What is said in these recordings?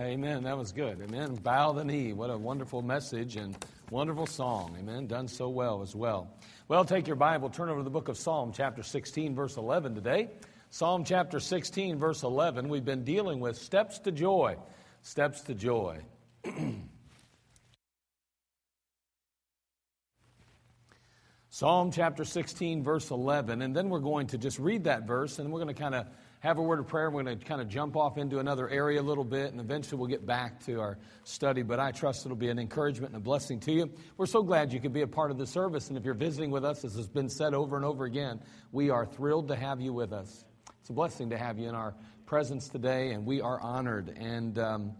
Amen. That was good. Amen. Bow the knee. What a wonderful message and wonderful song. Amen. Done so well as well. Well, take your Bible, turn over to the book of Psalm, chapter 16, verse 11 today. Psalm chapter 16, verse 11. We've been dealing with steps to joy. Steps to joy. Psalm chapter 16, verse 11. And then we're going to just read that verse, and we're going to kind of have a word of prayer. We're going to kind of jump off into another area a little bit, and eventually we'll get back to our study. But I trust it'll be an encouragement and a blessing to you. We're so glad you could be a part of the service. And if you're visiting with us, as has been said over and over again, we are thrilled to have you with us. It's a blessing to have you in our presence today, and we are honored. And um,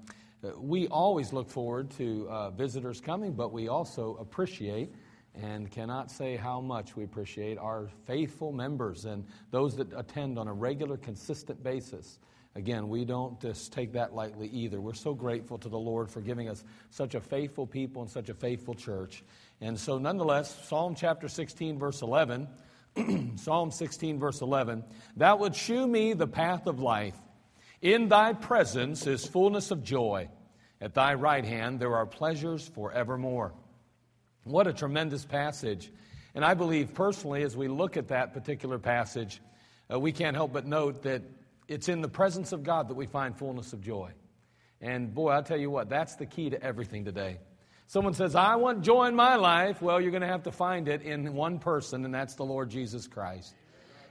we always look forward to uh, visitors coming, but we also appreciate and cannot say how much we appreciate our faithful members and those that attend on a regular, consistent basis. Again, we don't just take that lightly either. We're so grateful to the Lord for giving us such a faithful people and such a faithful church. And so, nonetheless, Psalm chapter 16, verse 11, Psalm 16, verse 11, Thou would shew me the path of life. In thy presence is fullness of joy. At thy right hand there are pleasures forevermore. What a tremendous passage. And I believe personally, as we look at that particular passage, uh, we can't help but note that it's in the presence of God that we find fullness of joy. And boy, I'll tell you what, that's the key to everything today. Someone says, I want joy in my life. Well, you're going to have to find it in one person, and that's the Lord Jesus Christ.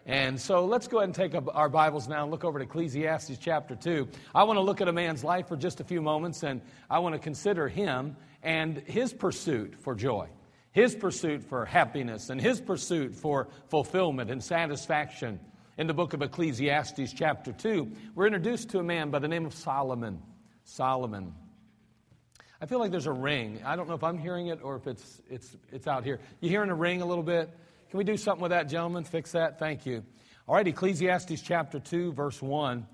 And so let's go ahead and take our Bibles now and look over to Ecclesiastes chapter 2. I want to look at a man's life for just a few moments, and I want to consider him and his pursuit for joy, his pursuit for happiness, and his pursuit for fulfillment and satisfaction. In the book of Ecclesiastes, chapter 2, we're introduced to a man by the name of Solomon. Solomon. I feel like there's a ring. I don't know if I'm hearing it or if it's, it's, it's out here. You hearing a ring a little bit? Can we do something with that, gentlemen? Fix that? Thank you. All right, Ecclesiastes chapter 2, verse 1.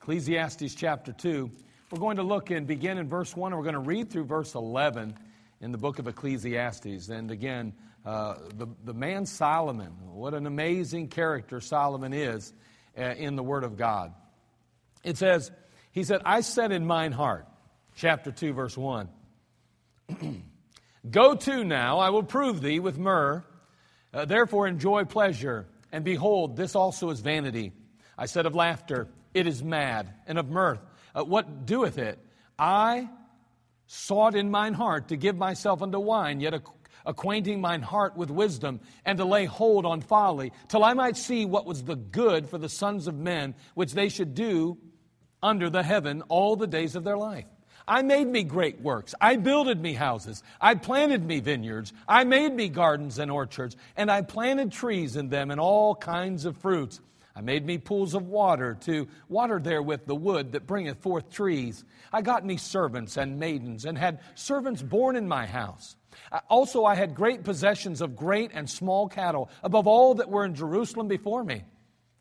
Ecclesiastes chapter 2. We're going to look and begin in verse 1, and we're going to read through verse 11 in the book of Ecclesiastes. And again, uh, the, the man Solomon, what an amazing character Solomon is uh, in the Word of God. It says, He said, I said in mine heart, chapter 2, verse 1, Go to now, I will prove thee with myrrh. Uh, therefore, enjoy pleasure. And behold, this also is vanity. I said of laughter, it is mad, and of mirth, uh, what doeth it? I sought in mine heart to give myself unto wine, yet acquainting mine heart with wisdom, and to lay hold on folly, till I might see what was the good for the sons of men, which they should do under the heaven all the days of their life. I made me great works. I builded me houses. I planted me vineyards. I made me gardens and orchards, and I planted trees in them and all kinds of fruits. I made me pools of water to water therewith the wood that bringeth forth trees. I got me servants and maidens, and had servants born in my house. Also, I had great possessions of great and small cattle, above all that were in Jerusalem before me.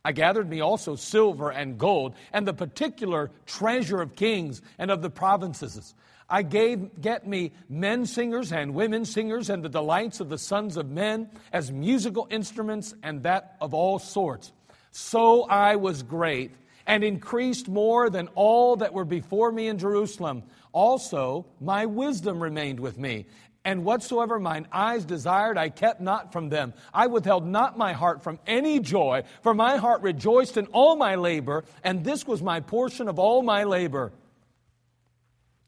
I gathered me also silver and gold, and the particular treasure of kings and of the provinces. I gave get me men singers and women singers, and the delights of the sons of men as musical instruments, and that of all sorts so I was great and increased more than all that were before me in Jerusalem. Also, my wisdom remained with me. And whatsoever mine eyes desired, I kept not from them. I withheld not my heart from any joy, for my heart rejoiced in all my labor, and this was my portion of all my labor.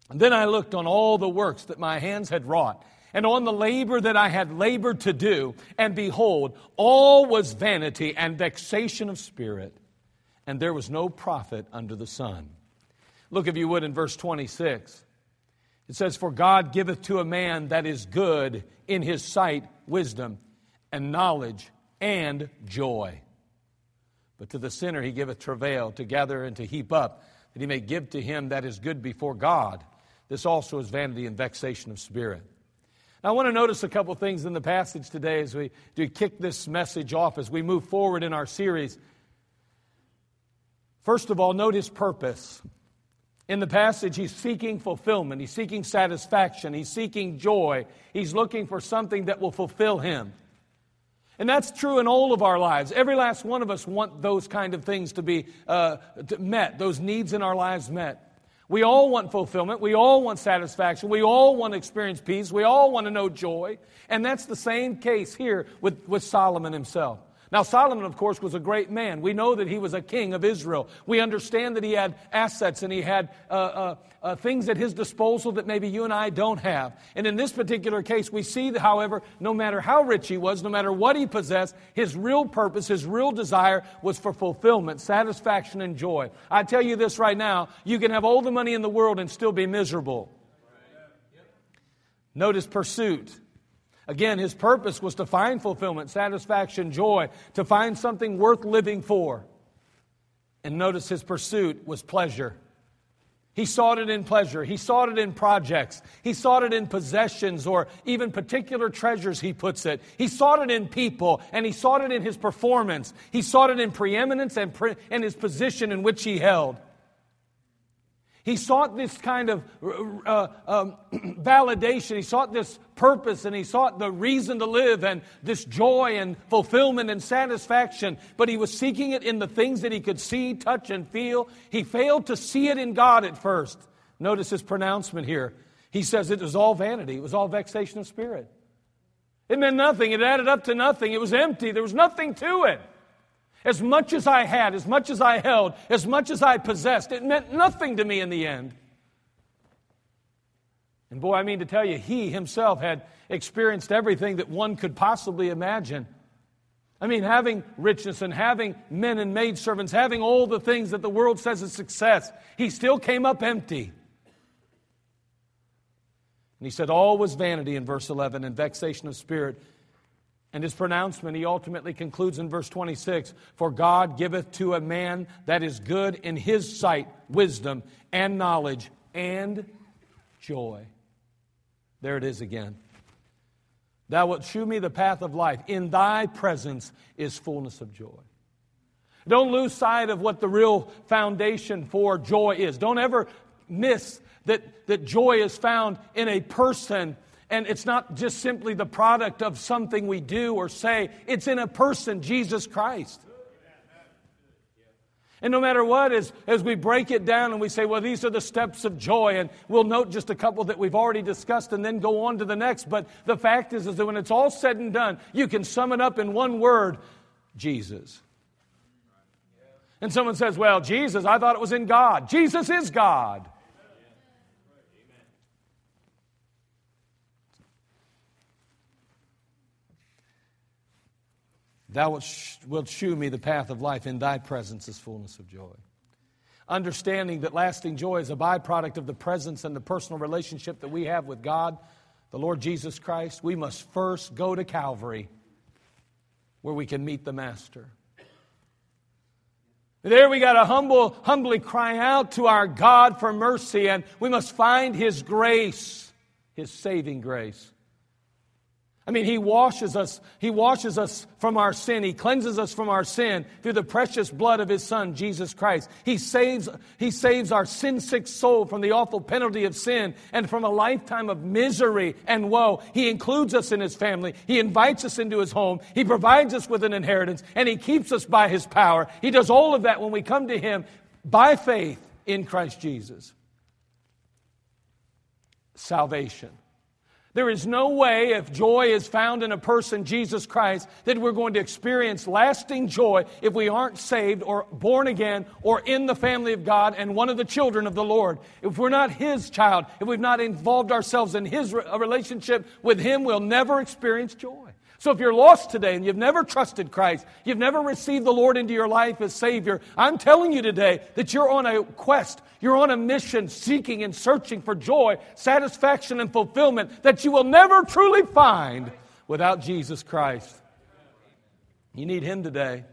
And then I looked on all the works that my hands had wrought and on the labor that I had labored to do, and behold, all was vanity and vexation of spirit, and there was no profit under the sun. Look, if you would, in verse 26. It says, For God giveth to a man that is good in his sight wisdom and knowledge and joy. But to the sinner he giveth travail to gather and to heap up, that he may give to him that is good before God. This also is vanity and vexation of spirit. I want to notice a couple things in the passage today as we do kick this message off as we move forward in our series. First of all, note his purpose. In the passage, he's seeking fulfillment, he's seeking satisfaction, he's seeking joy, he's looking for something that will fulfill him. And that's true in all of our lives. Every last one of us want those kind of things to be uh, met, those needs in our lives met. We all want fulfillment. We all want satisfaction. We all want to experience peace. We all want to know joy. And that's the same case here with, with Solomon himself. Now, Solomon, of course, was a great man. We know that he was a king of Israel. We understand that he had assets and he had uh, uh, uh, things at his disposal that maybe you and I don't have. And in this particular case, we see, that, however, no matter how rich he was, no matter what he possessed, his real purpose, his real desire was for fulfillment, satisfaction, and joy. I tell you this right now you can have all the money in the world and still be miserable. Notice pursuit. Again, his purpose was to find fulfillment, satisfaction, joy, to find something worth living for. And notice his pursuit was pleasure. He sought it in pleasure. He sought it in projects. He sought it in possessions or even particular treasures, he puts it. He sought it in people and he sought it in his performance. He sought it in preeminence and, pre- and his position in which he held. He sought this kind of uh, um, validation. He sought this purpose and he sought the reason to live and this joy and fulfillment and satisfaction. But he was seeking it in the things that he could see, touch, and feel. He failed to see it in God at first. Notice his pronouncement here. He says it was all vanity, it was all vexation of spirit. It meant nothing, it added up to nothing, it was empty, there was nothing to it. As much as I had, as much as I held, as much as I possessed, it meant nothing to me in the end. And boy, I mean to tell you, he himself had experienced everything that one could possibly imagine. I mean, having richness and having men and maidservants, having all the things that the world says is success, he still came up empty. And he said, All was vanity in verse 11 and vexation of spirit and his pronouncement, he ultimately concludes in verse 26 For God giveth to a man that is good in his sight wisdom and knowledge and joy. There it is again. Thou wilt shew me the path of life. In thy presence is fullness of joy. Don't lose sight of what the real foundation for joy is. Don't ever miss that, that joy is found in a person and it's not just simply the product of something we do or say, it's in a person, Jesus Christ. And no matter what, as, as we break it down and we say, well, these are the steps of joy, and we'll note just a couple that we've already discussed and then go on to the next. But the fact is, is that when it's all said and done, you can sum it up in one word Jesus. And someone says, well, Jesus, I thought it was in God. Jesus is God. Thou wilt shew me the path of life. In thy presence is fullness of joy. Understanding that lasting joy is a byproduct of the presence and the personal relationship that we have with God, the Lord Jesus Christ, we must first go to Calvary where we can meet the Master. There we got to humble, humbly cry out to our God for mercy, and we must find His grace, His saving grace. I mean, he washes us. He washes us from our sin. He cleanses us from our sin through the precious blood of his son, Jesus Christ. He saves, he saves our sin sick soul from the awful penalty of sin and from a lifetime of misery and woe. He includes us in his family. He invites us into his home. He provides us with an inheritance and he keeps us by his power. He does all of that when we come to him by faith in Christ Jesus. Salvation. There is no way, if joy is found in a person, Jesus Christ, that we're going to experience lasting joy if we aren't saved or born again or in the family of God and one of the children of the Lord. If we're not His child, if we've not involved ourselves in His relationship with Him, we'll never experience joy. So if you're lost today and you've never trusted Christ, you've never received the Lord into your life as Savior, I'm telling you today that you're on a quest, you're on a mission seeking and searching for joy, satisfaction, and fulfillment that you will never truly find without Jesus Christ. You need Him today.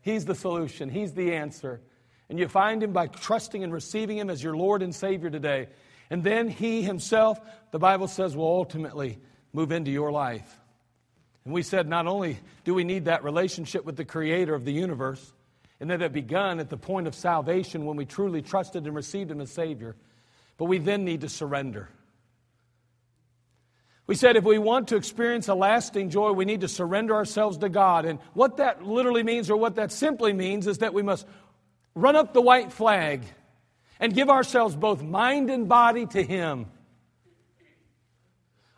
He's the solution, He's the answer. And you find Him by trusting and receiving Him as your Lord and Savior today. And then He Himself, the Bible says, will ultimately move into your life. And we said not only do we need that relationship with the creator of the universe, and that it begun at the point of salvation when we truly trusted and received him as Savior, but we then need to surrender. We said if we want to experience a lasting joy, we need to surrender ourselves to God. And what that literally means, or what that simply means, is that we must run up the white flag and give ourselves both mind and body to Him.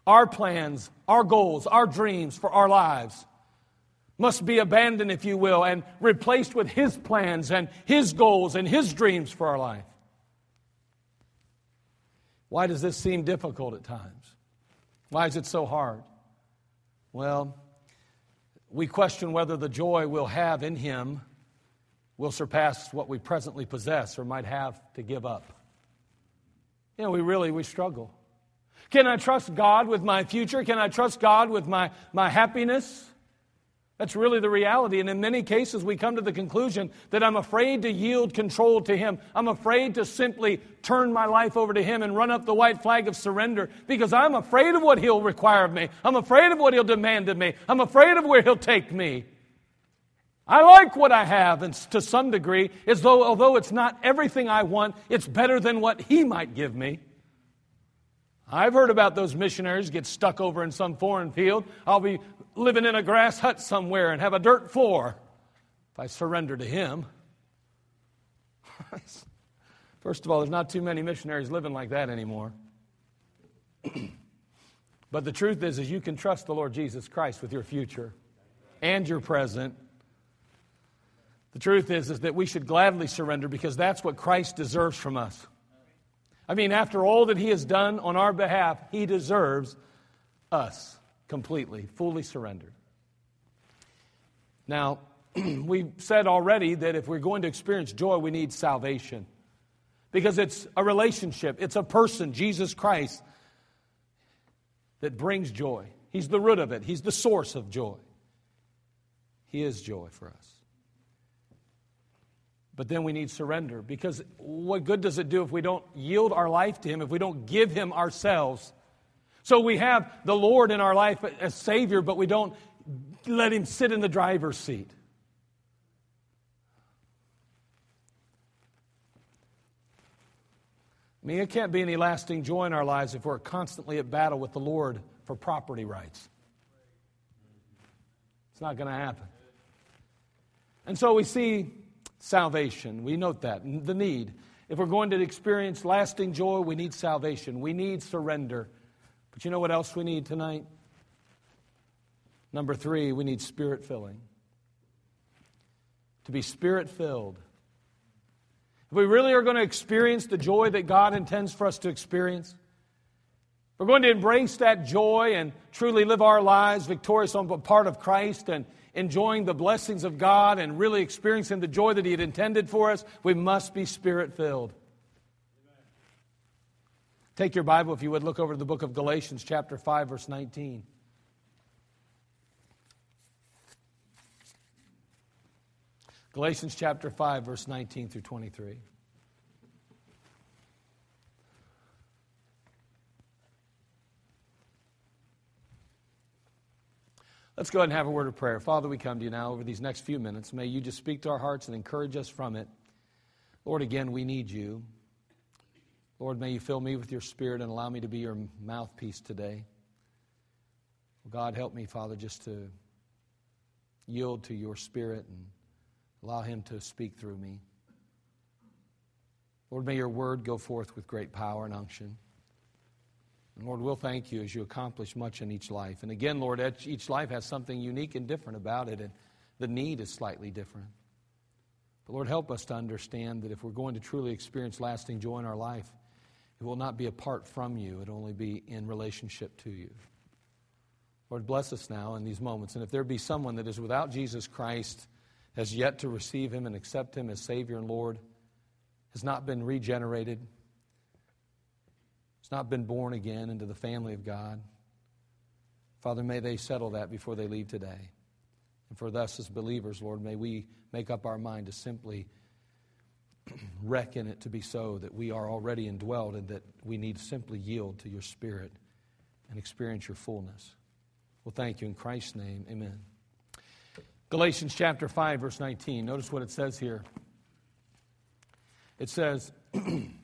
Our plans, our goals, our dreams for our lives must be abandoned, if you will, and replaced with His plans and His goals and His dreams for our life. Why does this seem difficult at times? Why is it so hard? Well, we question whether the joy we'll have in Him will surpass what we presently possess or might have to give up. You know, we really we struggle. Can I trust God with my future? Can I trust God with my, my happiness? That's really the reality. And in many cases, we come to the conclusion that I'm afraid to yield control to Him. I'm afraid to simply turn my life over to Him and run up the white flag of surrender because I'm afraid of what He'll require of me. I'm afraid of what He'll demand of me. I'm afraid of where He'll take me. I like what I have, and to some degree, as though although it's not everything I want, it's better than what He might give me. I've heard about those missionaries get stuck over in some foreign field. I'll be living in a grass hut somewhere and have a dirt floor if I surrender to Him. First of all, there's not too many missionaries living like that anymore. but the truth is, is you can trust the Lord Jesus Christ with your future and your present. The truth is, is that we should gladly surrender because that's what Christ deserves from us. I mean, after all that He has done on our behalf, He deserves us completely, fully surrendered. Now, we've said already that if we're going to experience joy, we need salvation. Because it's a relationship, it's a person, Jesus Christ, that brings joy. He's the root of it, He's the source of joy. He is joy for us. But then we need surrender because what good does it do if we don't yield our life to Him, if we don't give Him ourselves? So we have the Lord in our life as Savior, but we don't let Him sit in the driver's seat. I mean, it can't be any lasting joy in our lives if we're constantly at battle with the Lord for property rights. It's not going to happen. And so we see salvation. We note that, the need. If we're going to experience lasting joy, we need salvation. We need surrender. But you know what else we need tonight? Number three, we need spirit filling. To be spirit filled. If we really are going to experience the joy that God intends for us to experience, we're going to embrace that joy and truly live our lives victorious on the part of Christ and enjoying the blessings of God and really experiencing the joy that He had intended for us, we must be spirit filled. Take your Bible, if you would, look over to the book of Galatians, chapter 5, verse 19. Galatians chapter 5, verse 19 through 23. Let's go ahead and have a word of prayer. Father, we come to you now over these next few minutes. May you just speak to our hearts and encourage us from it. Lord, again, we need you. Lord, may you fill me with your spirit and allow me to be your mouthpiece today. God, help me, Father, just to yield to your spirit and allow him to speak through me. Lord, may your word go forth with great power and unction. And Lord, we'll thank you as you accomplish much in each life. And again, Lord, each life has something unique and different about it, and the need is slightly different. But Lord, help us to understand that if we're going to truly experience lasting joy in our life, it will not be apart from you, it'll only be in relationship to you. Lord, bless us now in these moments. And if there be someone that is without Jesus Christ, has yet to receive him and accept him as Savior and Lord, has not been regenerated, has not been born again into the family of God. Father, may they settle that before they leave today. And for us as believers, Lord, may we make up our mind to simply reckon it to be so that we are already indwelled and that we need simply yield to your Spirit and experience your fullness. Well, thank you in Christ's name. Amen. Galatians chapter 5, verse 19. Notice what it says here. It says,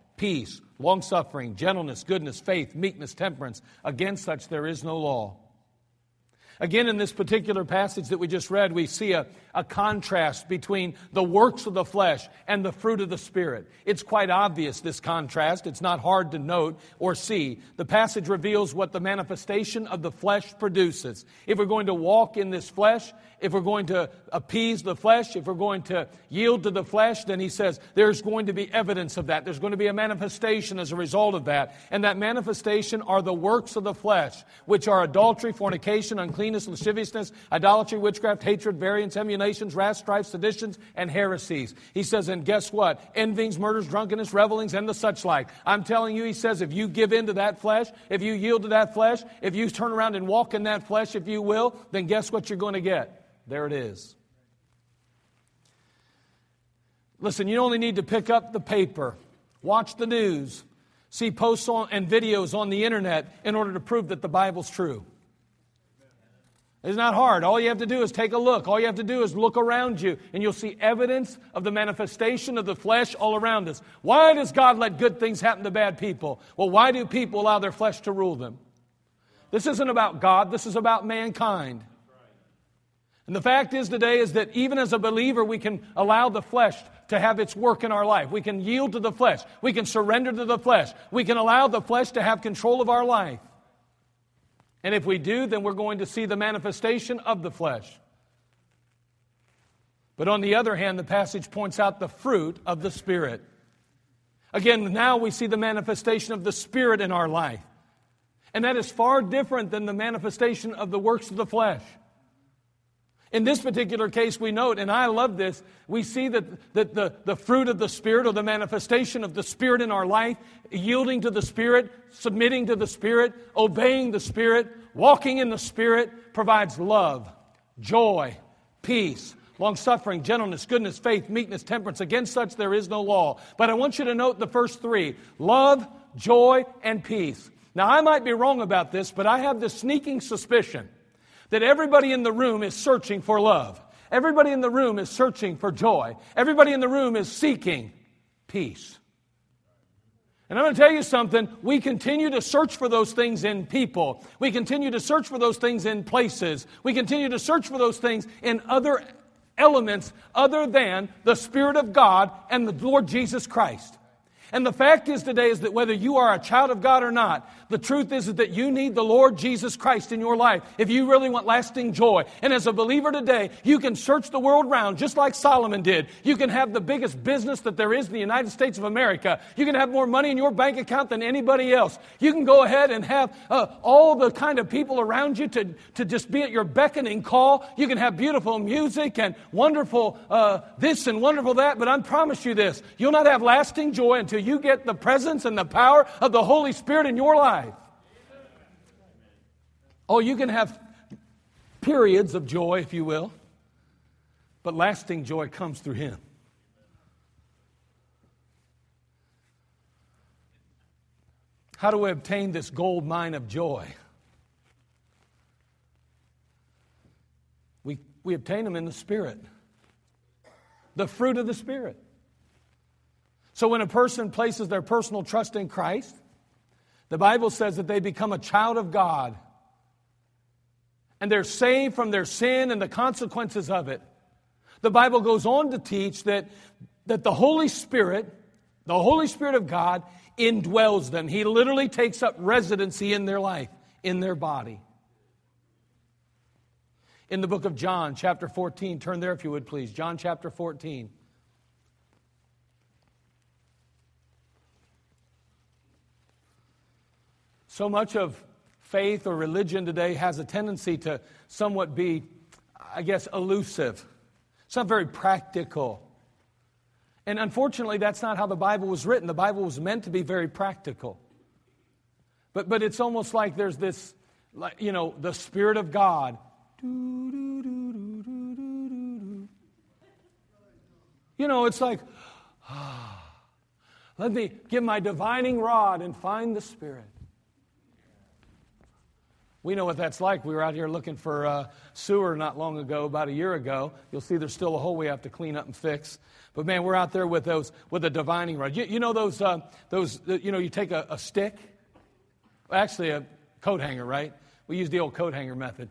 peace, longsuffering, gentleness, goodness, faith, meekness, temperance. Against such there is no law. Again, in this particular passage that we just read, we see a, a contrast between the works of the flesh and the fruit of the Spirit. It's quite obvious, this contrast. It's not hard to note or see. The passage reveals what the manifestation of the flesh produces. If we're going to walk in this flesh, if we're going to appease the flesh, if we're going to yield to the flesh, then he says there's going to be evidence of that. There's going to be a manifestation as a result of that. And that manifestation are the works of the flesh, which are adultery, fornication, uncleanness, lasciviousness, idolatry, witchcraft, hatred, variance, emulations, wrath, strife, seditions, and heresies. He says, and guess what? Envyings, murders, drunkenness, revelings, and the such like. I'm telling you, he says, if you give in to that flesh, if you yield to that flesh, if you turn around and walk in that flesh, if you will, then guess what you're going to get? There it is. Listen, you only need to pick up the paper, watch the news, see posts on, and videos on the internet in order to prove that the Bible's true. It's not hard. All you have to do is take a look. All you have to do is look around you, and you'll see evidence of the manifestation of the flesh all around us. Why does God let good things happen to bad people? Well, why do people allow their flesh to rule them? This isn't about God, this is about mankind. And the fact is today is that even as a believer, we can allow the flesh to have its work in our life. We can yield to the flesh. We can surrender to the flesh. We can allow the flesh to have control of our life. And if we do, then we're going to see the manifestation of the flesh. But on the other hand, the passage points out the fruit of the Spirit. Again, now we see the manifestation of the Spirit in our life. And that is far different than the manifestation of the works of the flesh. In this particular case, we note, and I love this, we see that, that the, the fruit of the Spirit or the manifestation of the Spirit in our life, yielding to the Spirit, submitting to the Spirit, obeying the Spirit, walking in the Spirit, provides love, joy, peace, long suffering, gentleness, goodness, faith, meekness, temperance. Against such there is no law. But I want you to note the first three love, joy, and peace. Now, I might be wrong about this, but I have this sneaking suspicion that everybody in the room is searching for love. Everybody in the room is searching for joy. Everybody in the room is seeking peace. And I'm going to tell you something. We continue to search for those things in people. We continue to search for those things in places. We continue to search for those things in other elements other than the Spirit of God and the Lord Jesus Christ. And the fact is today is that whether you are a child of God or not, the truth is that you need the Lord Jesus Christ in your life if you really want lasting joy. And as a believer today, you can search the world round just like Solomon did. You can have the biggest business that there is in the United States of America. You can have more money in your bank account than anybody else. You can go ahead and have uh, all the kind of people around you to, to just be at your beckoning call. You can have beautiful music and wonderful uh, this and wonderful that. But I promise you this you'll not have lasting joy until you get the presence and the power of the Holy Spirit in your life. Oh, you can have periods of joy, if you will, but lasting joy comes through Him. How do we obtain this gold mine of joy? We, we obtain them in the Spirit, the fruit of the Spirit. So when a person places their personal trust in Christ, the Bible says that they become a child of God and they're saved from their sin and the consequences of it. The Bible goes on to teach that, that the Holy Spirit, the Holy Spirit of God, indwells them. He literally takes up residency in their life, in their body. In the book of John, chapter 14, turn there if you would please. John chapter 14. So much of faith or religion today has a tendency to somewhat be, I guess, elusive. It's not very practical. And unfortunately, that's not how the Bible was written. The Bible was meant to be very practical. But, but it's almost like there's this, like, you know, the Spirit of God You know, it's like, ah, let me get my divining rod and find the Spirit. We know what that's like. We were out here looking for a sewer not long ago, about a year ago. You'll see there's still a hole we have to clean up and fix. But man, we're out there with those with a divining rod. You, you know those uh, those you know you take a, a stick, actually a coat hanger, right? We use the old coat hanger method.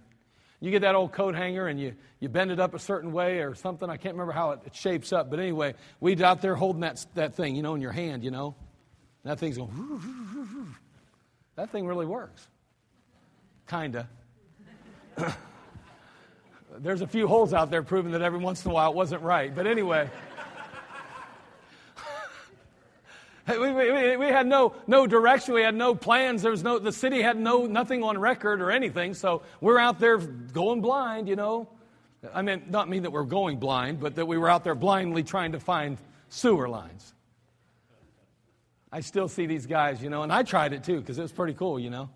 You get that old coat hanger and you, you bend it up a certain way or something. I can't remember how it, it shapes up. But anyway, we'd out there holding that, that thing, you know, in your hand, you know. That thing's going, that thing really works. Kinda. There's a few holes out there proving that every once in a while it wasn't right. But anyway. We, we, we, had no, no direction. We had no plans. There was no, the city had no, nothing on record or anything. So we're out there going blind, you know. I mean, not mean that we're going blind, but that we were out there blindly trying to find sewer lines. I still see these guys, you know, and I tried it too because it was pretty cool, you know.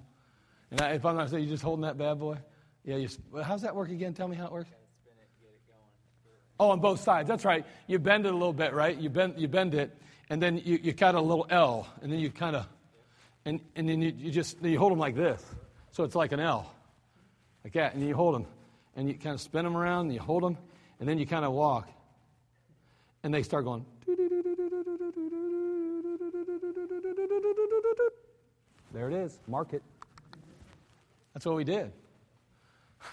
And I, if I'm not saying, you're just holding that bad boy? Yeah, you, how's that work again? Tell me how it works. Oh, on both sides. That's right. You bend it a little bit, right? You bend, you bend it, and then you, you cut a little L, and then you kind of, and, and then you, you just you hold them like this, so it's like an L, like that, and you hold them, and you kind of spin them around, and you hold them, and then you kind of walk, and they start going. There it is. Mark it. That's what we did.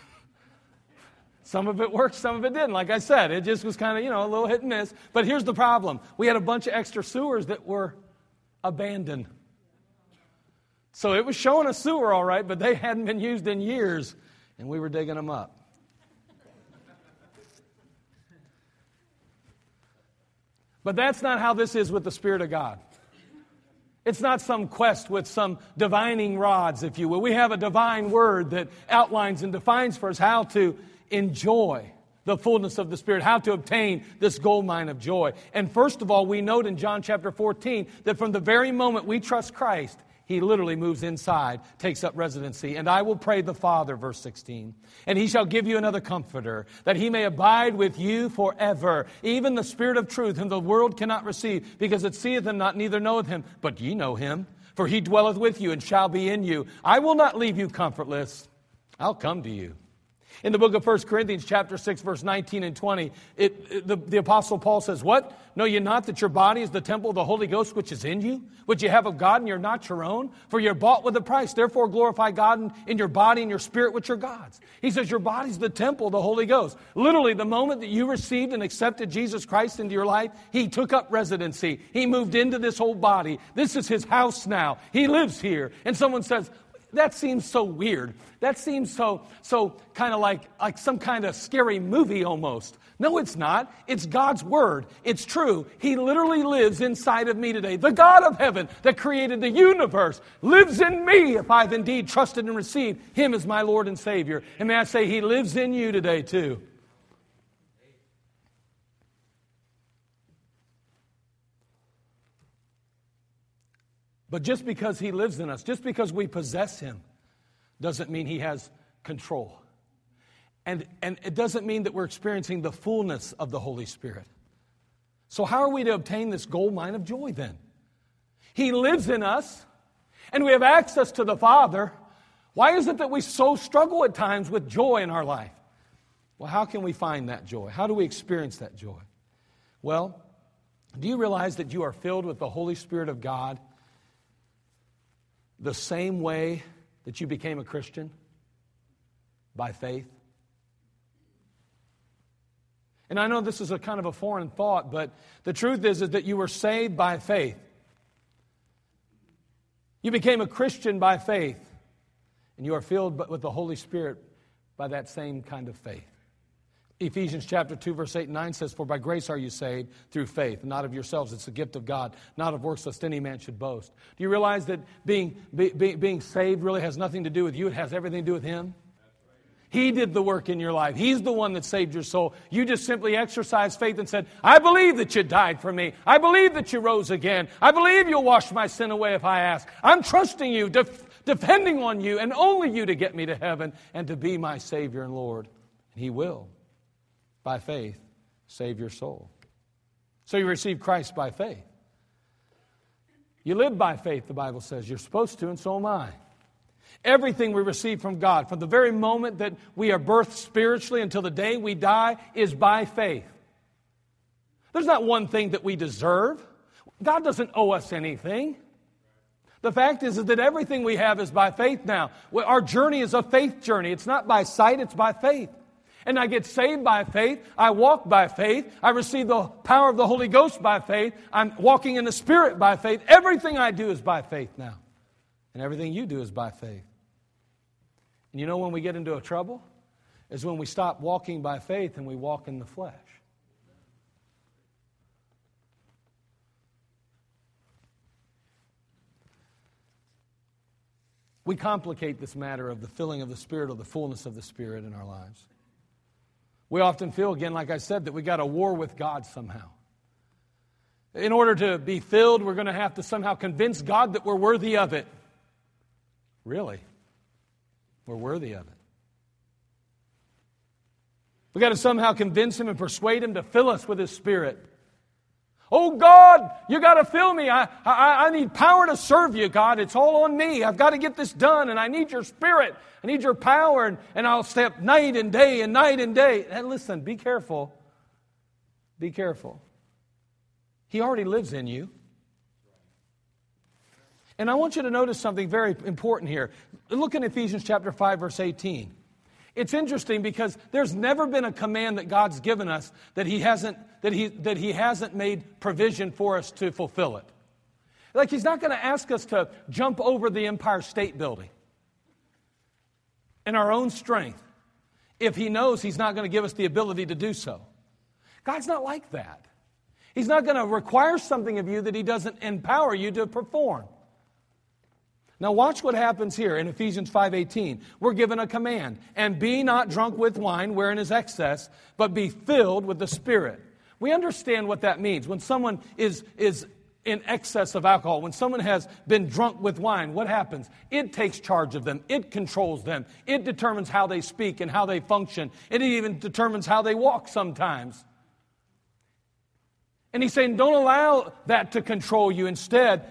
Some of it worked, some of it didn't. Like I said, it just was kind of, you know, a little hit and miss. But here's the problem we had a bunch of extra sewers that were abandoned. So it was showing a sewer, all right, but they hadn't been used in years, and we were digging them up. But that's not how this is with the Spirit of God. It's not some quest with some divining rods, if you will. We have a divine word that outlines and defines for us how to enjoy the fullness of the Spirit, how to obtain this gold mine of joy. And first of all, we note in John chapter 14 that from the very moment we trust Christ, he literally moves inside, takes up residency. And I will pray the Father, verse 16, and he shall give you another comforter, that he may abide with you forever, even the Spirit of truth, whom the world cannot receive, because it seeth him not, neither knoweth him. But ye know him, for he dwelleth with you and shall be in you. I will not leave you comfortless, I'll come to you. In the book of 1 Corinthians, chapter 6, verse 19 and 20, it, it, the, the Apostle Paul says, What? Know ye not that your body is the temple of the Holy Ghost which is in you, which you have of God, and you're not your own? For you're bought with a price. Therefore, glorify God in, in your body and your spirit, which are God's. He says, Your body's the temple of the Holy Ghost. Literally, the moment that you received and accepted Jesus Christ into your life, He took up residency. He moved into this whole body. This is His house now. He lives here. And someone says, that seems so weird. That seems so, so kind of like, like some kind of scary movie almost. No, it's not. It's God's Word. It's true. He literally lives inside of me today. The God of heaven that created the universe lives in me if I've indeed trusted and received Him as my Lord and Savior. And may I say, He lives in you today too. But just because He lives in us, just because we possess Him, doesn't mean He has control. And, and it doesn't mean that we're experiencing the fullness of the Holy Spirit. So, how are we to obtain this gold mine of joy then? He lives in us, and we have access to the Father. Why is it that we so struggle at times with joy in our life? Well, how can we find that joy? How do we experience that joy? Well, do you realize that you are filled with the Holy Spirit of God the same way that you became a Christian? By faith. And I know this is a kind of a foreign thought, but the truth is, is that you were saved by faith. You became a Christian by faith, and you are filled with the Holy Spirit by that same kind of faith. Ephesians chapter 2, verse 8 and 9 says, For by grace are you saved through faith, not of yourselves. It's a gift of God, not of works, lest any man should boast. Do you realize that being, be, be, being saved really has nothing to do with you? It has everything to do with Him? He did the work in your life. He's the one that saved your soul. You just simply exercised faith and said, I believe that you died for me. I believe that you rose again. I believe you'll wash my sin away if I ask. I'm trusting you, def- depending on you, and only you to get me to heaven and to be my Savior and Lord. And He will, by faith, save your soul. So you receive Christ by faith. You live by faith, the Bible says. You're supposed to, and so am I. Everything we receive from God, from the very moment that we are birthed spiritually until the day we die, is by faith. There's not one thing that we deserve. God doesn't owe us anything. The fact is, is that everything we have is by faith now. Our journey is a faith journey. It's not by sight, it's by faith. And I get saved by faith. I walk by faith. I receive the power of the Holy Ghost by faith. I'm walking in the Spirit by faith. Everything I do is by faith now. And everything you do is by faith. And you know when we get into a trouble? Is when we stop walking by faith and we walk in the flesh. We complicate this matter of the filling of the Spirit or the fullness of the Spirit in our lives. We often feel, again, like I said, that we got a war with God somehow. In order to be filled, we're going to have to somehow convince God that we're worthy of it. Really? We're worthy of it. We got to somehow convince Him and persuade Him to fill us with His Spirit. Oh God, you got to fill me. I, I, I need power to serve you, God. It's all on me. I've got to get this done, and I need your spirit. I need your power, and, and I'll step night and day and night and day. And listen, be careful. Be careful. He already lives in you. And I want you to notice something very important here. Look in Ephesians chapter 5, verse 18. It's interesting because there's never been a command that God's given us that He hasn't, that he, that he hasn't made provision for us to fulfill it. Like He's not going to ask us to jump over the Empire State Building in our own strength if He knows He's not going to give us the ability to do so. God's not like that. He's not going to require something of you that He doesn't empower you to perform. Now watch what happens here in Ephesians 5:18. We're given a command, and be not drunk with wine wherein is excess, but be filled with the Spirit. We understand what that means. When someone is, is in excess of alcohol, when someone has been drunk with wine, what happens? It takes charge of them. It controls them. It determines how they speak and how they function. It even determines how they walk sometimes. And he's saying, don't allow that to control you. Instead,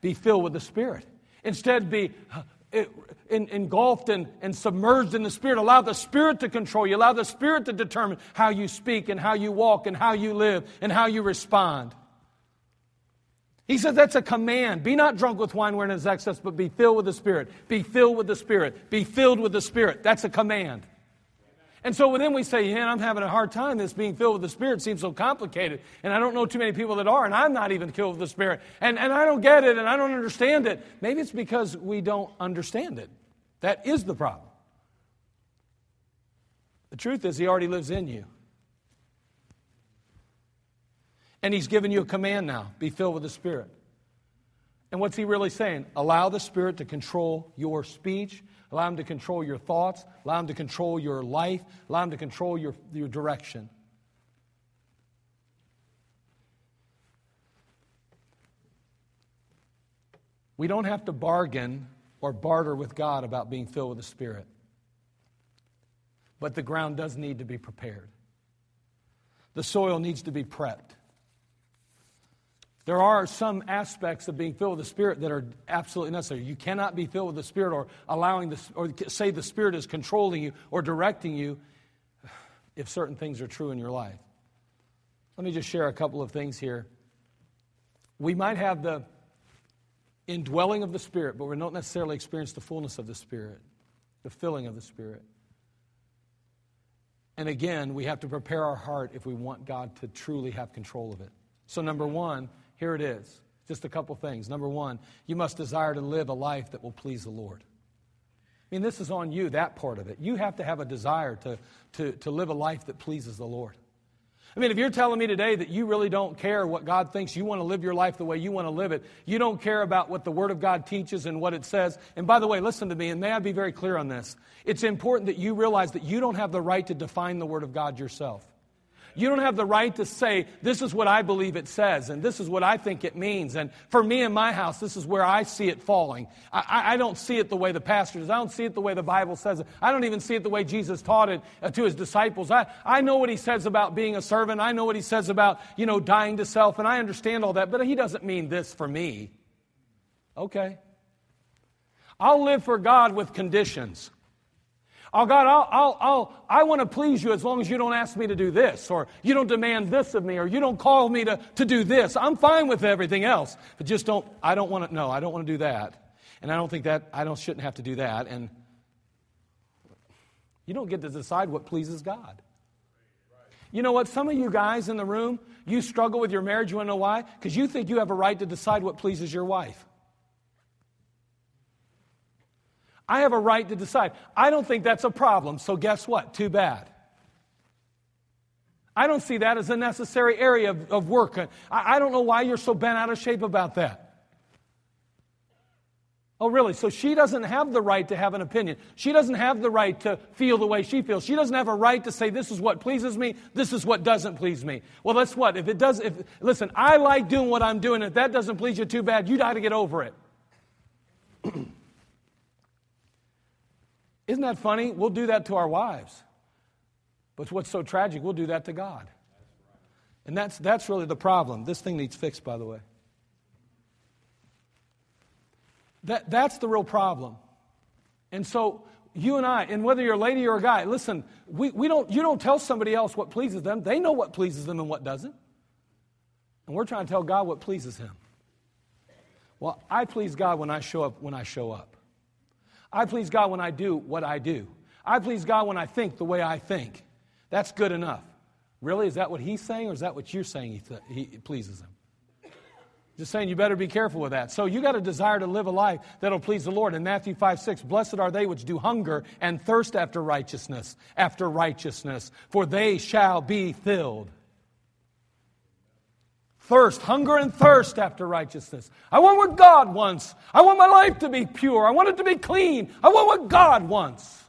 be filled with the Spirit. Instead, be uh, engulfed and, and submerged in the Spirit. Allow the Spirit to control you. Allow the Spirit to determine how you speak and how you walk and how you live and how you respond. He says that's a command. Be not drunk with wine wherein is excess, but be filled with the Spirit. Be filled with the Spirit. Be filled with the Spirit. That's a command. And so then we say, yeah, I'm having a hard time. This being filled with the Spirit seems so complicated. And I don't know too many people that are, and I'm not even filled with the Spirit. And, and I don't get it, and I don't understand it. Maybe it's because we don't understand it. That is the problem. The truth is, He already lives in you. And He's given you a command now be filled with the Spirit. And what's He really saying? Allow the Spirit to control your speech, Allow Him to control your thoughts. Allow Him to control your life. Allow Him to control your, your direction. We don't have to bargain or barter with God about being filled with the Spirit. But the ground does need to be prepared, the soil needs to be prepped. There are some aspects of being filled with the Spirit that are absolutely necessary. You cannot be filled with the Spirit or allowing the, or say the Spirit is controlling you or directing you if certain things are true in your life. Let me just share a couple of things here. We might have the indwelling of the Spirit, but we don't necessarily experience the fullness of the Spirit, the filling of the Spirit. And again, we have to prepare our heart if we want God to truly have control of it. So, number one, here it is. Just a couple things. Number one, you must desire to live a life that will please the Lord. I mean, this is on you, that part of it. You have to have a desire to, to, to live a life that pleases the Lord. I mean, if you're telling me today that you really don't care what God thinks, you want to live your life the way you want to live it, you don't care about what the Word of God teaches and what it says. And by the way, listen to me, and may I be very clear on this. It's important that you realize that you don't have the right to define the Word of God yourself. You don't have the right to say, this is what I believe it says, and this is what I think it means. And for me in my house, this is where I see it falling. I, I don't see it the way the pastor does. I don't see it the way the Bible says it. I don't even see it the way Jesus taught it uh, to his disciples. I, I know what he says about being a servant. I know what he says about, you know, dying to self, and I understand all that, but he doesn't mean this for me. Okay. I'll live for God with conditions. Oh, God, I'll, I'll, I'll, I want to please you as long as you don't ask me to do this, or you don't demand this of me, or you don't call me to, to do this. I'm fine with everything else, but just don't, I don't want to, no, I don't want to do that. And I don't think that, I don't, shouldn't have to do that. And you don't get to decide what pleases God. You know what? Some of you guys in the room, you struggle with your marriage. You want to know why? Because you think you have a right to decide what pleases your wife. I have a right to decide. I don't think that's a problem, so guess what? Too bad. I don't see that as a necessary area of, of work. I, I don't know why you're so bent out of shape about that. Oh, really? So she doesn't have the right to have an opinion. She doesn't have the right to feel the way she feels. She doesn't have a right to say, this is what pleases me, this is what doesn't please me. Well, that's what. If it does, if, listen, I like doing what I'm doing. If that doesn't please you, too bad. You got to get over it. Isn't that funny? We'll do that to our wives. But what's so tragic, we'll do that to God. And that's, that's really the problem. This thing needs fixed, by the way. That, that's the real problem. And so, you and I, and whether you're a lady or a guy, listen, we, we don't, you don't tell somebody else what pleases them. They know what pleases them and what doesn't. And we're trying to tell God what pleases Him. Well, I please God when I show up when I show up. I please God when I do what I do. I please God when I think the way I think. That's good enough. Really? Is that what he's saying, or is that what you're saying he, th- he pleases him? Just saying you better be careful with that. So you got a desire to live a life that'll please the Lord. In Matthew 5 6, blessed are they which do hunger and thirst after righteousness, after righteousness, for they shall be filled. Thirst, hunger and thirst after righteousness. I want what God wants. I want my life to be pure. I want it to be clean. I want what God wants.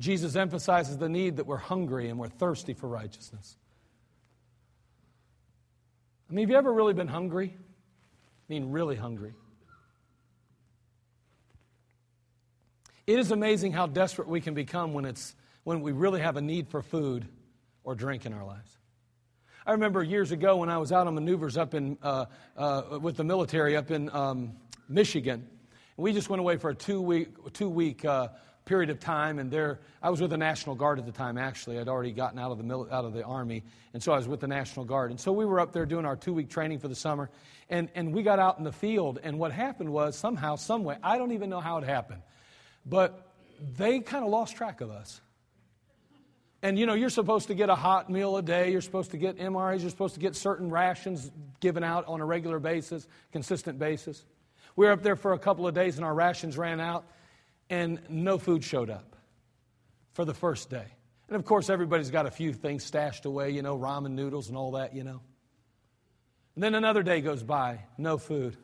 Jesus emphasizes the need that we're hungry and we're thirsty for righteousness. I mean, have you ever really been hungry? I mean, really hungry. It is amazing how desperate we can become when, it's, when we really have a need for food or drink in our lives. I remember years ago when I was out on maneuvers up in, uh, uh, with the military up in um, Michigan. We just went away for a two week, two week uh, period of time, and there I was with the National Guard at the time. Actually, I'd already gotten out of the mil- out of the army, and so I was with the National Guard. And so we were up there doing our two week training for the summer, and and we got out in the field. And what happened was somehow, some way, I don't even know how it happened, but they kind of lost track of us. And you know, you're supposed to get a hot meal a day, you're supposed to get MREs, you're supposed to get certain rations given out on a regular basis, consistent basis. We were up there for a couple of days and our rations ran out, and no food showed up for the first day. And of course, everybody's got a few things stashed away, you know, ramen noodles and all that, you know. And then another day goes by, no food.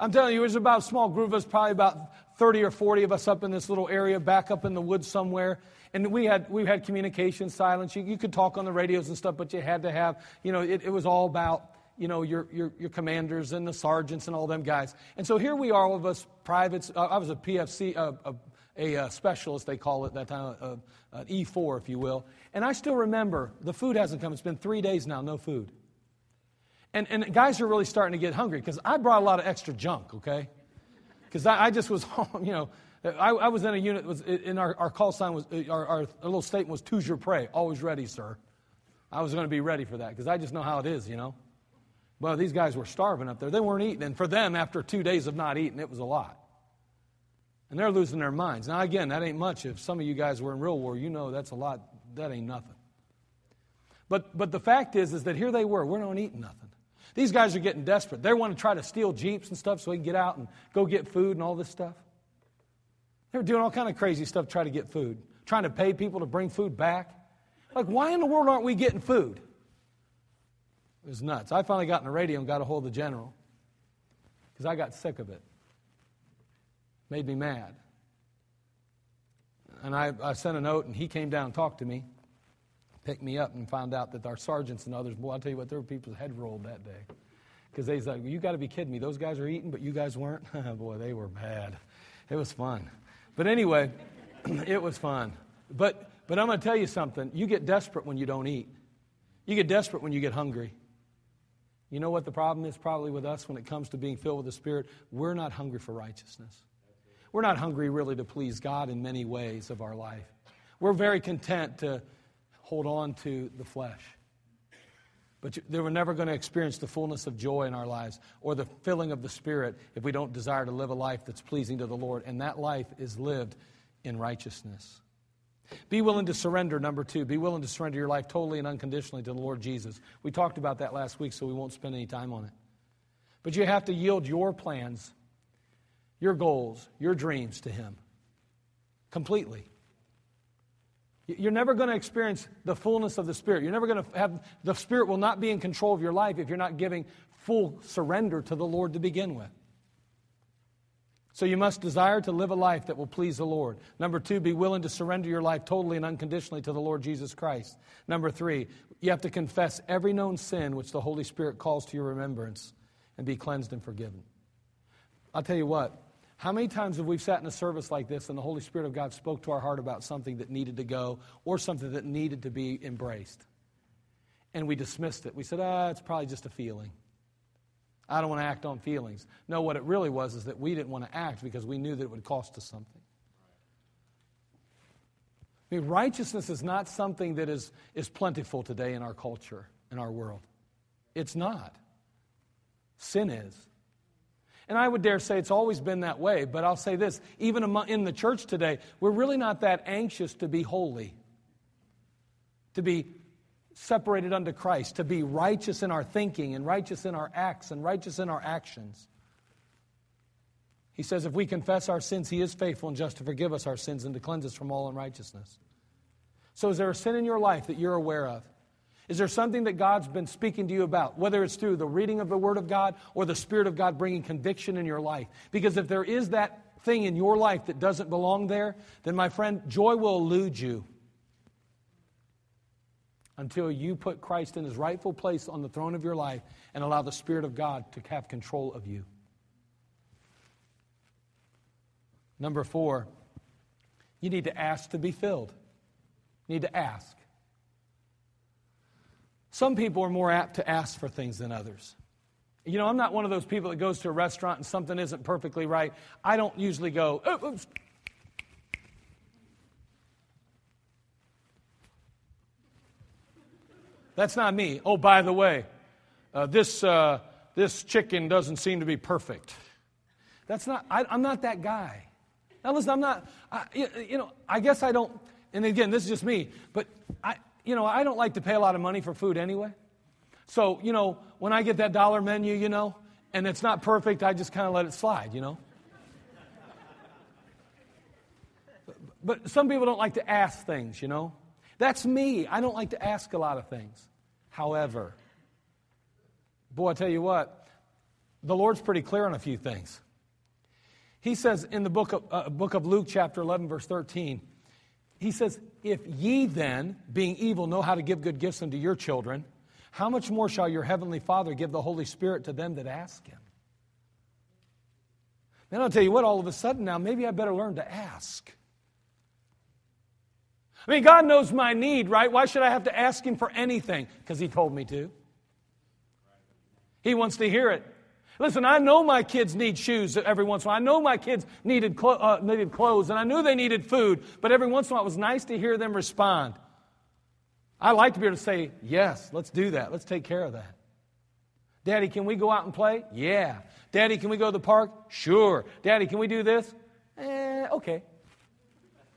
I'm telling you, it was about a small group of us, probably about 30 or 40 of us up in this little area, back up in the woods somewhere and we had we had communication silence. You, you could talk on the radios and stuff, but you had to have you know it, it was all about you know your, your your commanders and the sergeants and all them guys. And so here we are, all of us privates. Uh, I was a PFC. Uh, a, a, uh, specialist, they call it that time, uh, an E4, if you will. And I still remember the food hasn't come. It's been three days now, no food. And, and guys are really starting to get hungry because I brought a lot of extra junk, okay? Because I, I, just was, you know, I, I was in a unit, was in our, our call sign was, uh, our, our little statement was toujours prêt, always ready, sir. I was going to be ready for that because I just know how it is, you know. Well, these guys were starving up there. They weren't eating. And for them, after two days of not eating, it was a lot. And they're losing their minds. Now, again, that ain't much. If some of you guys were in real war, you know that's a lot. That ain't nothing. But, but the fact is, is that here they were. We're not eating nothing. These guys are getting desperate. They want to try to steal Jeeps and stuff so they can get out and go get food and all this stuff. They were doing all kind of crazy stuff to try to get food, trying to pay people to bring food back. Like, why in the world aren't we getting food? It was nuts. I finally got on the radio and got a hold of the general because I got sick of it. Made me mad. And I, I sent a note, and he came down and talked to me, picked me up, and find out that our sergeants and others, boy, I'll tell you what, there were people's head rolled that day. Because they said, You got to be kidding me. Those guys are eating, but you guys weren't? boy, they were bad. It was fun. But anyway, it was fun. But, but I'm going to tell you something. You get desperate when you don't eat, you get desperate when you get hungry. You know what the problem is probably with us when it comes to being filled with the Spirit? We're not hungry for righteousness. We're not hungry really to please God in many ways of our life. We're very content to hold on to the flesh. But they were never going to experience the fullness of joy in our lives or the filling of the Spirit if we don't desire to live a life that's pleasing to the Lord. And that life is lived in righteousness. Be willing to surrender, number two. Be willing to surrender your life totally and unconditionally to the Lord Jesus. We talked about that last week, so we won't spend any time on it. But you have to yield your plans, your goals, your dreams to Him completely. You're never going to experience the fullness of the Spirit. You're never going to have, the Spirit will not be in control of your life if you're not giving full surrender to the Lord to begin with. So you must desire to live a life that will please the Lord. Number two, be willing to surrender your life totally and unconditionally to the Lord Jesus Christ. Number three, you have to confess every known sin which the Holy Spirit calls to your remembrance and be cleansed and forgiven. I'll tell you what, how many times have we sat in a service like this and the Holy Spirit of God spoke to our heart about something that needed to go or something that needed to be embraced? And we dismissed it. We said, ah, it's probably just a feeling. I don't want to act on feelings. No, what it really was is that we didn't want to act because we knew that it would cost us something. I mean, righteousness is not something that is, is plentiful today in our culture, in our world. It's not. Sin is. And I would dare say it's always been that way, but I'll say this even in the church today, we're really not that anxious to be holy, to be separated unto Christ, to be righteous in our thinking and righteous in our acts and righteous in our actions. He says, if we confess our sins, He is faithful and just to forgive us our sins and to cleanse us from all unrighteousness. So, is there a sin in your life that you're aware of? Is there something that God's been speaking to you about, whether it's through the reading of the Word of God or the Spirit of God bringing conviction in your life? Because if there is that thing in your life that doesn't belong there, then, my friend, joy will elude you until you put Christ in his rightful place on the throne of your life and allow the Spirit of God to have control of you. Number four, you need to ask to be filled. You need to ask. Some people are more apt to ask for things than others. You know, I'm not one of those people that goes to a restaurant and something isn't perfectly right. I don't usually go, oh, oops, That's not me. Oh, by the way, uh, this, uh, this chicken doesn't seem to be perfect. That's not, I, am not that guy. Now, listen, I'm not, I, you know, I guess I don't, and again, this is just me, but I, you know, I don't like to pay a lot of money for food anyway. So, you know, when I get that dollar menu, you know, and it's not perfect, I just kind of let it slide, you know. But some people don't like to ask things, you know. That's me. I don't like to ask a lot of things. However, boy, I tell you what, the Lord's pretty clear on a few things. He says in the book of, uh, book of Luke, chapter 11, verse 13, he says, If ye then, being evil, know how to give good gifts unto your children, how much more shall your heavenly Father give the Holy Spirit to them that ask him? Then I'll tell you what, all of a sudden now, maybe I better learn to ask. I mean, God knows my need, right? Why should I have to ask Him for anything? Because He told me to. He wants to hear it. Listen, I know my kids need shoes every once in a while. I know my kids needed, clo- uh, needed clothes, and I knew they needed food, but every once in a while it was nice to hear them respond. I like to be able to say, Yes, let's do that. Let's take care of that. Daddy, can we go out and play? Yeah. Daddy, can we go to the park? Sure. Daddy, can we do this? Eh, okay.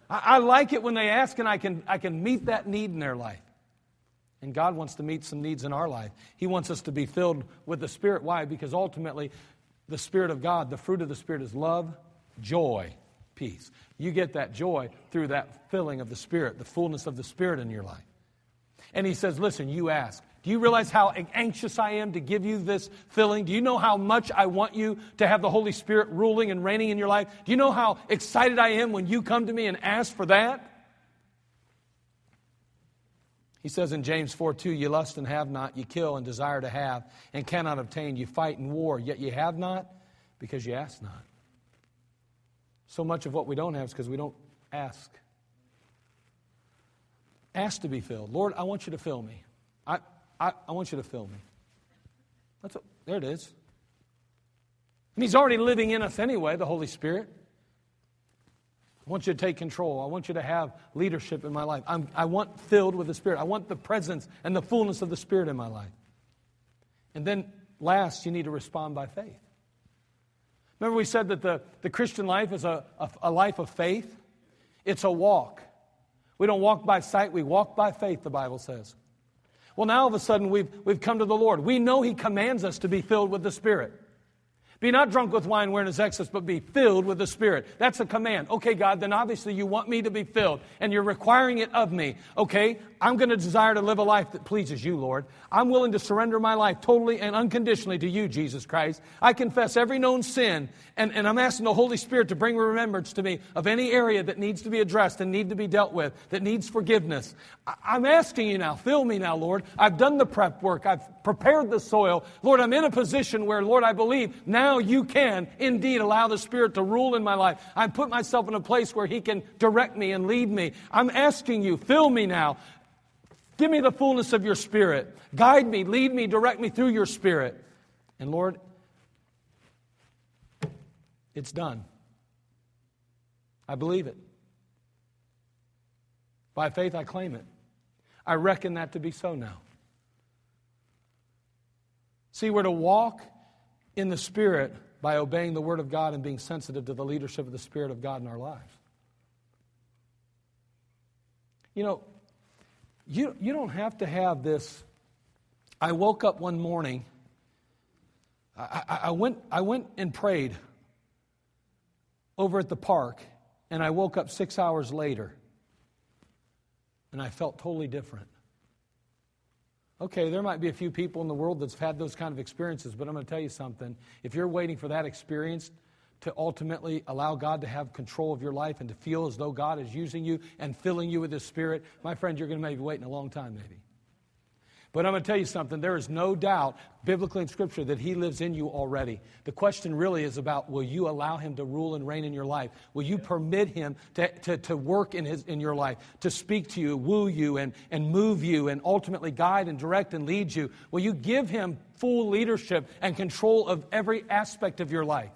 I, I like it when they ask and I can, I can meet that need in their life. And God wants to meet some needs in our life. He wants us to be filled with the Spirit. Why? Because ultimately, the Spirit of God, the fruit of the Spirit is love, joy, peace. You get that joy through that filling of the Spirit, the fullness of the Spirit in your life. And he says, Listen, you ask. Do you realize how anxious I am to give you this filling? Do you know how much I want you to have the Holy Spirit ruling and reigning in your life? Do you know how excited I am when you come to me and ask for that? He says in James 4 2, You lust and have not, you kill and desire to have, and cannot obtain. You fight in war, yet you have not because you ask not. So much of what we don't have is because we don't ask. Ask to be filled. Lord, I want you to fill me. I, I, I want you to fill me. That's what, there it is. And He's already living in us anyway, the Holy Spirit. I want you to take control. I want you to have leadership in my life. I'm, I want filled with the Spirit. I want the presence and the fullness of the Spirit in my life. And then, last, you need to respond by faith. Remember, we said that the, the Christian life is a, a, a life of faith? It's a walk. We don't walk by sight, we walk by faith, the Bible says. Well, now all of a sudden we've, we've come to the Lord. We know He commands us to be filled with the Spirit. Be not drunk with wine wherein is excess, but be filled with the Spirit. That's a command. Okay, God, then obviously you want me to be filled, and you're requiring it of me. Okay, I'm going to desire to live a life that pleases you, Lord. I'm willing to surrender my life totally and unconditionally to you, Jesus Christ. I confess every known sin, and, and I'm asking the Holy Spirit to bring remembrance to me of any area that needs to be addressed and need to be dealt with, that needs forgiveness. I, I'm asking you now, fill me now, Lord. I've done the prep work, I've prepared the soil. Lord, I'm in a position where, Lord, I believe now now you can indeed allow the Spirit to rule in my life. I put myself in a place where He can direct me and lead me. I'm asking you, fill me now. Give me the fullness of your Spirit. Guide me, lead me, direct me through your Spirit. And Lord, it's done. I believe it. By faith, I claim it. I reckon that to be so now. See, we're to walk in the Spirit by obeying the Word of God and being sensitive to the leadership of the Spirit of God in our lives. You know, you, you don't have to have this. I woke up one morning, I, I, I, went, I went and prayed over at the park, and I woke up six hours later, and I felt totally different. Okay, there might be a few people in the world that's had those kind of experiences, but I'm going to tell you something. If you're waiting for that experience to ultimately allow God to have control of your life and to feel as though God is using you and filling you with His Spirit, my friend, you're going to maybe be waiting a long time, maybe. But I'm going to tell you something. There is no doubt, biblically in Scripture, that He lives in you already. The question really is about will you allow Him to rule and reign in your life? Will you permit Him to, to, to work in, his, in your life, to speak to you, woo you, and, and move you, and ultimately guide and direct and lead you? Will you give Him full leadership and control of every aspect of your life?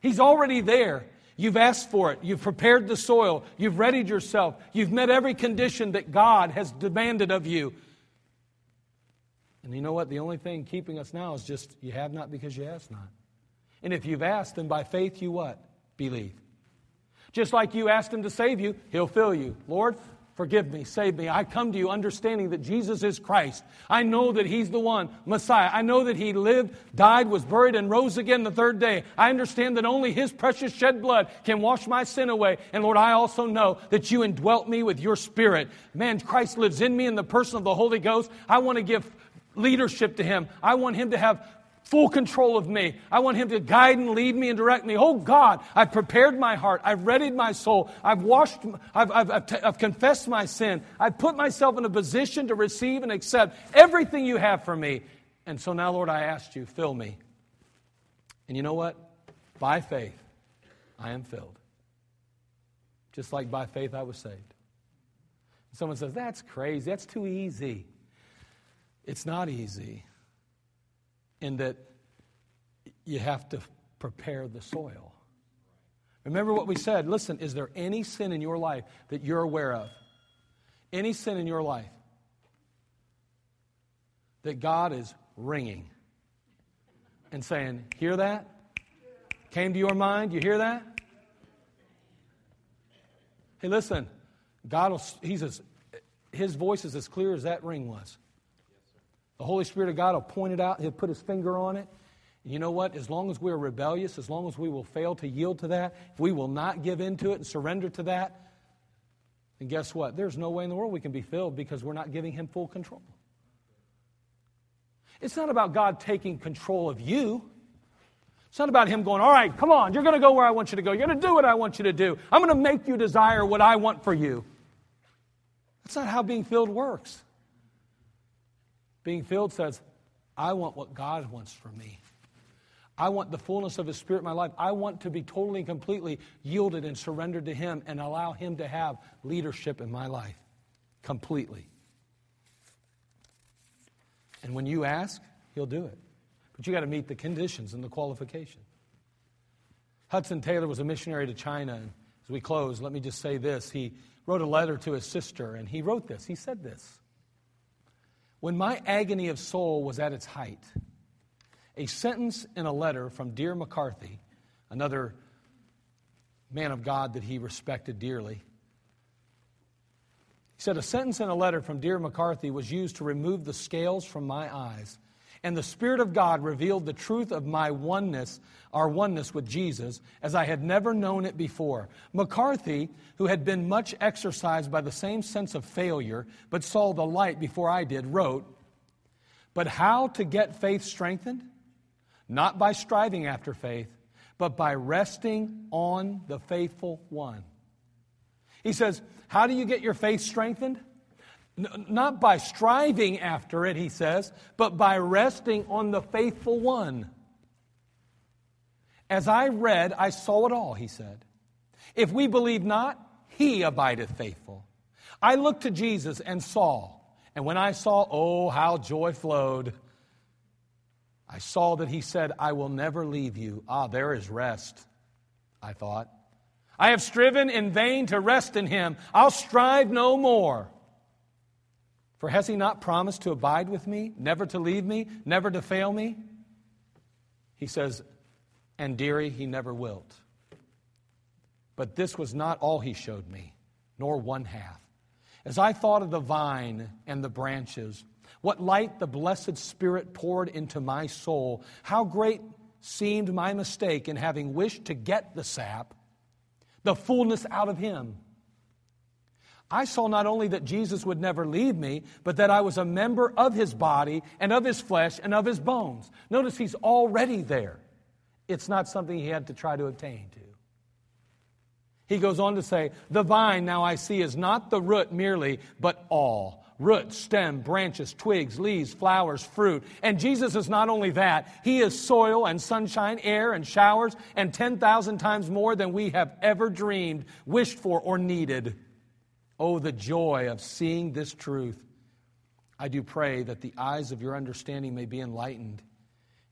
He's already there. You've asked for it. You've prepared the soil. You've readied yourself. You've met every condition that God has demanded of you. And you know what? The only thing keeping us now is just you have not because you ask not. And if you've asked, then by faith you what? Believe. Just like you asked him to save you, he'll fill you. Lord, forgive me, save me. I come to you understanding that Jesus is Christ. I know that he's the one, Messiah. I know that he lived, died, was buried, and rose again the third day. I understand that only his precious shed blood can wash my sin away. And Lord, I also know that you indwelt me with your spirit. Man, Christ lives in me in the person of the Holy Ghost. I want to give leadership to Him. I want Him to have full control of me. I want Him to guide and lead me and direct me. Oh God, I've prepared my heart. I've readied my soul. I've washed, I've, I've, I've, t- I've confessed my sin. I've put myself in a position to receive and accept everything you have for me. And so now, Lord, I ask you, fill me. And you know what? By faith, I am filled. Just like by faith I was saved. Someone says, That's crazy. That's too easy. It's not easy in that you have to prepare the soil. Remember what we said. Listen, is there any sin in your life that you're aware of? Any sin in your life that God is ringing and saying, Hear that? Came to your mind? You hear that? Hey, listen, God will, he's as, his voice is as clear as that ring was. The Holy Spirit of God will point it out, He'll put His finger on it, And You know what? As long as we're rebellious, as long as we will fail to yield to that, if we will not give in to it and surrender to that, then guess what? There's no way in the world we can be filled because we're not giving Him full control. It's not about God taking control of you. It's not about Him going, all right, come on, you're going to go where I want you to go. You're going to do what I want you to do. I'm going to make you desire what I want for you. That's not how being filled works. Being filled says, I want what God wants for me. I want the fullness of His Spirit in my life. I want to be totally and completely yielded and surrendered to Him and allow Him to have leadership in my life completely. And when you ask, He'll do it. But you got to meet the conditions and the qualification. Hudson Taylor was a missionary to China. And as we close, let me just say this. He wrote a letter to his sister, and he wrote this. He said this When my agony of soul was at its height, a sentence in a letter from dear McCarthy, another man of God that he respected dearly. He said, A sentence in a letter from dear McCarthy was used to remove the scales from my eyes and the Spirit of God revealed the truth of my oneness, our oneness with Jesus, as I had never known it before. McCarthy, who had been much exercised by the same sense of failure, but saw the light before I did, wrote, But how to get faith strengthened? Not by striving after faith, but by resting on the faithful one. He says, How do you get your faith strengthened? Not by striving after it, he says, but by resting on the faithful one. As I read, I saw it all, he said. If we believe not, he abideth faithful. I looked to Jesus and saw, and when I saw, oh, how joy flowed. I saw that he said, I will never leave you. Ah, there is rest, I thought. I have striven in vain to rest in him. I'll strive no more. For has he not promised to abide with me, never to leave me, never to fail me? He says, and dearie, he never wilt. But this was not all he showed me, nor one half. As I thought of the vine and the branches, what light the blessed Spirit poured into my soul, how great seemed my mistake in having wished to get the sap, the fullness out of him. I saw not only that Jesus would never leave me, but that I was a member of his body and of his flesh and of his bones. Notice he's already there. It's not something he had to try to obtain to. He goes on to say, The vine now I see is not the root merely, but all root, stem, branches, twigs, leaves, flowers, fruit. And Jesus is not only that, He is soil and sunshine, air and showers, and 10,000 times more than we have ever dreamed, wished for, or needed. Oh, the joy of seeing this truth. I do pray that the eyes of your understanding may be enlightened,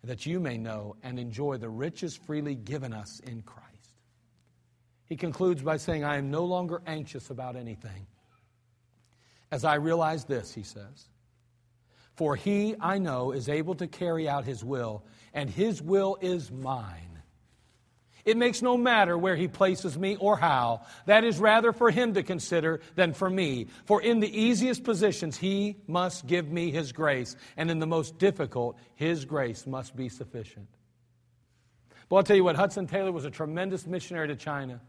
and that you may know and enjoy the riches freely given us in Christ. He concludes by saying, I am no longer anxious about anything. As I realize this, he says, for he, I know, is able to carry out his will, and his will is mine. It makes no matter where he places me or how. That is rather for him to consider than for me. For in the easiest positions, he must give me his grace, and in the most difficult, his grace must be sufficient. But I'll tell you what, Hudson Taylor was a tremendous missionary to China.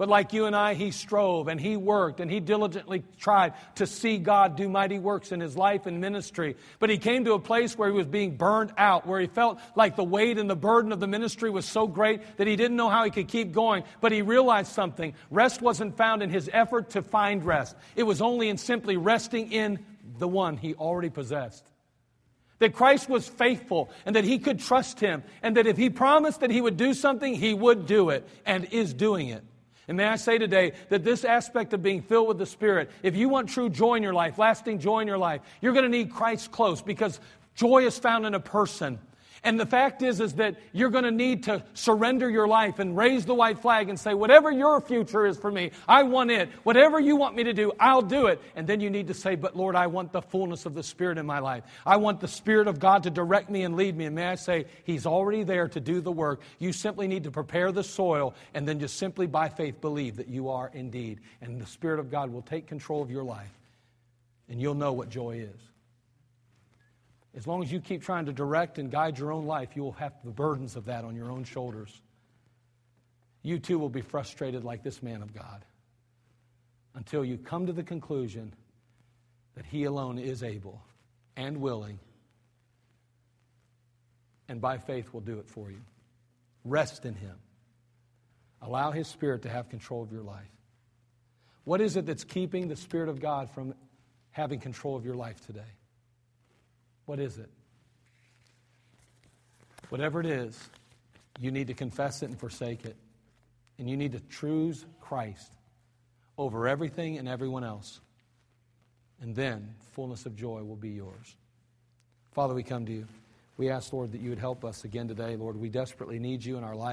But like you and I, he strove and he worked and he diligently tried to see God do mighty works in his life and ministry. But he came to a place where he was being burned out, where he felt like the weight and the burden of the ministry was so great that he didn't know how he could keep going. But he realized something. Rest wasn't found in his effort to find rest, it was only in simply resting in the one he already possessed that Christ was faithful and that he could trust him, and that if he promised that he would do something, he would do it and is doing it. And may I say today that this aspect of being filled with the Spirit, if you want true joy in your life, lasting joy in your life, you're going to need Christ close because joy is found in a person. And the fact is, is that you're going to need to surrender your life and raise the white flag and say, whatever your future is for me, I want it. Whatever you want me to do, I'll do it. And then you need to say, but Lord, I want the fullness of the Spirit in my life. I want the Spirit of God to direct me and lead me. And may I say, He's already there to do the work. You simply need to prepare the soil and then just simply by faith believe that you are indeed. And the Spirit of God will take control of your life. And you'll know what joy is. As long as you keep trying to direct and guide your own life, you will have the burdens of that on your own shoulders. You too will be frustrated like this man of God until you come to the conclusion that He alone is able and willing, and by faith will do it for you. Rest in Him. Allow His Spirit to have control of your life. What is it that's keeping the Spirit of God from having control of your life today? What is it? Whatever it is, you need to confess it and forsake it. And you need to choose Christ over everything and everyone else. And then fullness of joy will be yours. Father, we come to you. We ask, Lord, that you would help us again today. Lord, we desperately need you in our life.